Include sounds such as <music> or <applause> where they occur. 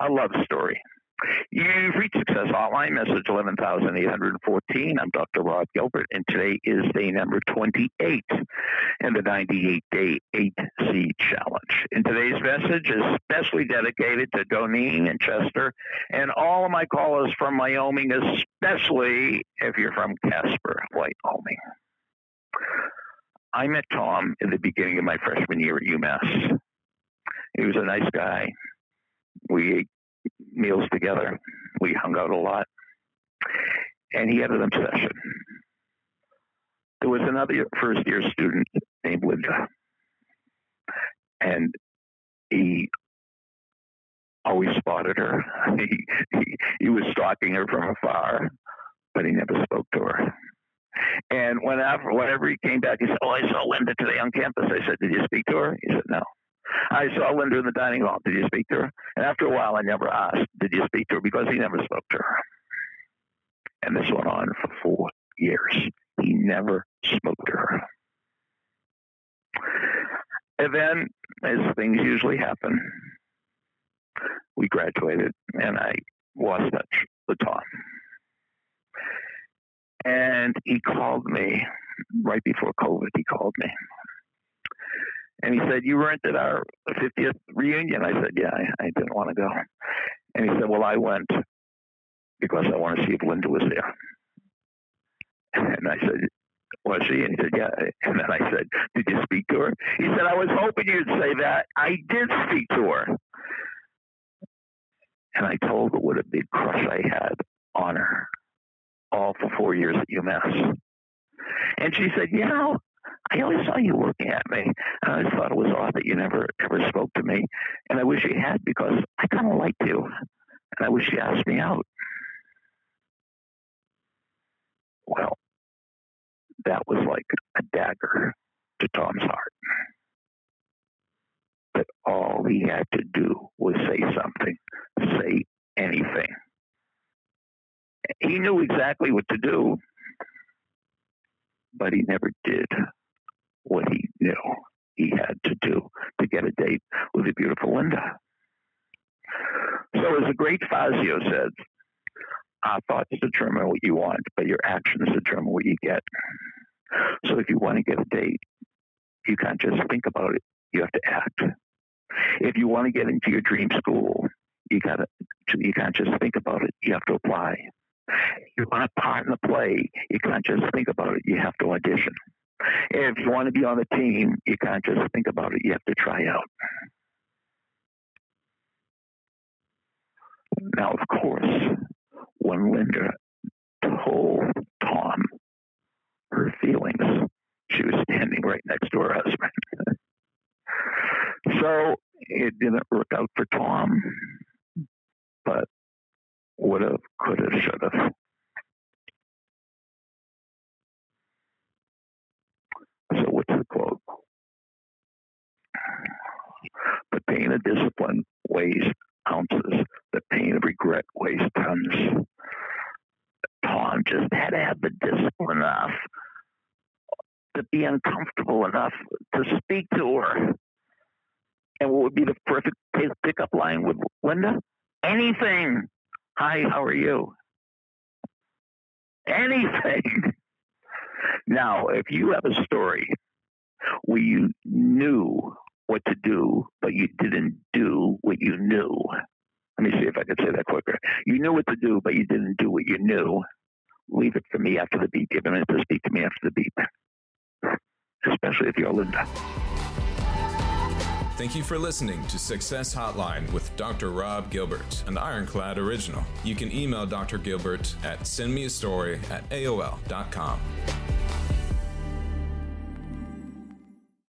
a love story. You've reached Success Hotline, message 11814. I'm Dr. Rob Gilbert, and today is day number 28 in the 98 day 8C challenge. And today's message is specially dedicated to Doneen and Chester and all of my callers from Wyoming, especially if you're from Casper, Wyoming. I met Tom in the beginning of my freshman year at UMass. He was a nice guy. We ate meals together. We hung out a lot. And he had an obsession. There was another first year student named Linda. And he always spotted her. <laughs> He, he, he was stalking her from afar, but he never spoke to her. And whenever, whenever he came back, he said, Oh, I saw Linda today on campus. I said, Did you speak to her? He said, No. I saw Linda in the dining hall. Did you speak to her? And after a while, I never asked, Did you speak to her? Because he never spoke to her. And this went on for four years. He never spoke to her. And then, as things usually happen, we graduated and I lost touch with Tom. And he called me right before COVID. He called me and he said, You weren't at our 50th reunion? I said, Yeah, I, I didn't want to go. And he said, Well, I went because I want to see if Linda was there. And I said, Was she? And he said, Yeah. And then I said, Did you speak to her? He said, I was hoping you'd say that. I did speak to her. And I told her what a big crush I had on her all for four years at UMass. And she said, Yeah, I always saw you looking at me. And I thought it was odd that you never ever spoke to me. And I wish you had because I kind of liked you. And I wish you asked me out. Well, that was like a dagger to Tom's heart. But all he had to do was say something, say anything. He knew exactly what to do, but he never did what he knew he had to do to get a date with the beautiful Linda. So, as the great Fazio said, our thoughts determine what you want, but your actions determine what you get. So, if you want to get a date, you can't just think about it, you have to act. If you want to get into your dream school, you got to you can't just think about it, you have to apply. You want a part in the play, you can't just think about it, you have to audition. If you want to be on the team, you can't just think about it. You have to try out. Now, of course, when Linda told Tom her feelings, she was standing right next to her husband. <laughs> so it didn't work out for Tom, but would have, could have, should have. So what's the quote? The pain of discipline weighs ounces. The pain of regret weighs tons. Tom just had to have the discipline enough to be uncomfortable enough to speak to her. And what would be the perfect pickup line with Linda? Anything. Hi, how are you? Anything. <laughs> Now, if you have a story where you knew what to do, but you didn't do what you knew, let me see if I can say that quicker. You knew what to do, but you didn't do what you knew. Leave it for me after the beep. Give a minute to speak to me after the beep, especially if you're Linda. Thank you for listening to Success Hotline with Dr. Rob Gilbert, an Ironclad original. You can email Dr. Gilbert at sendmeastory at AOL.com.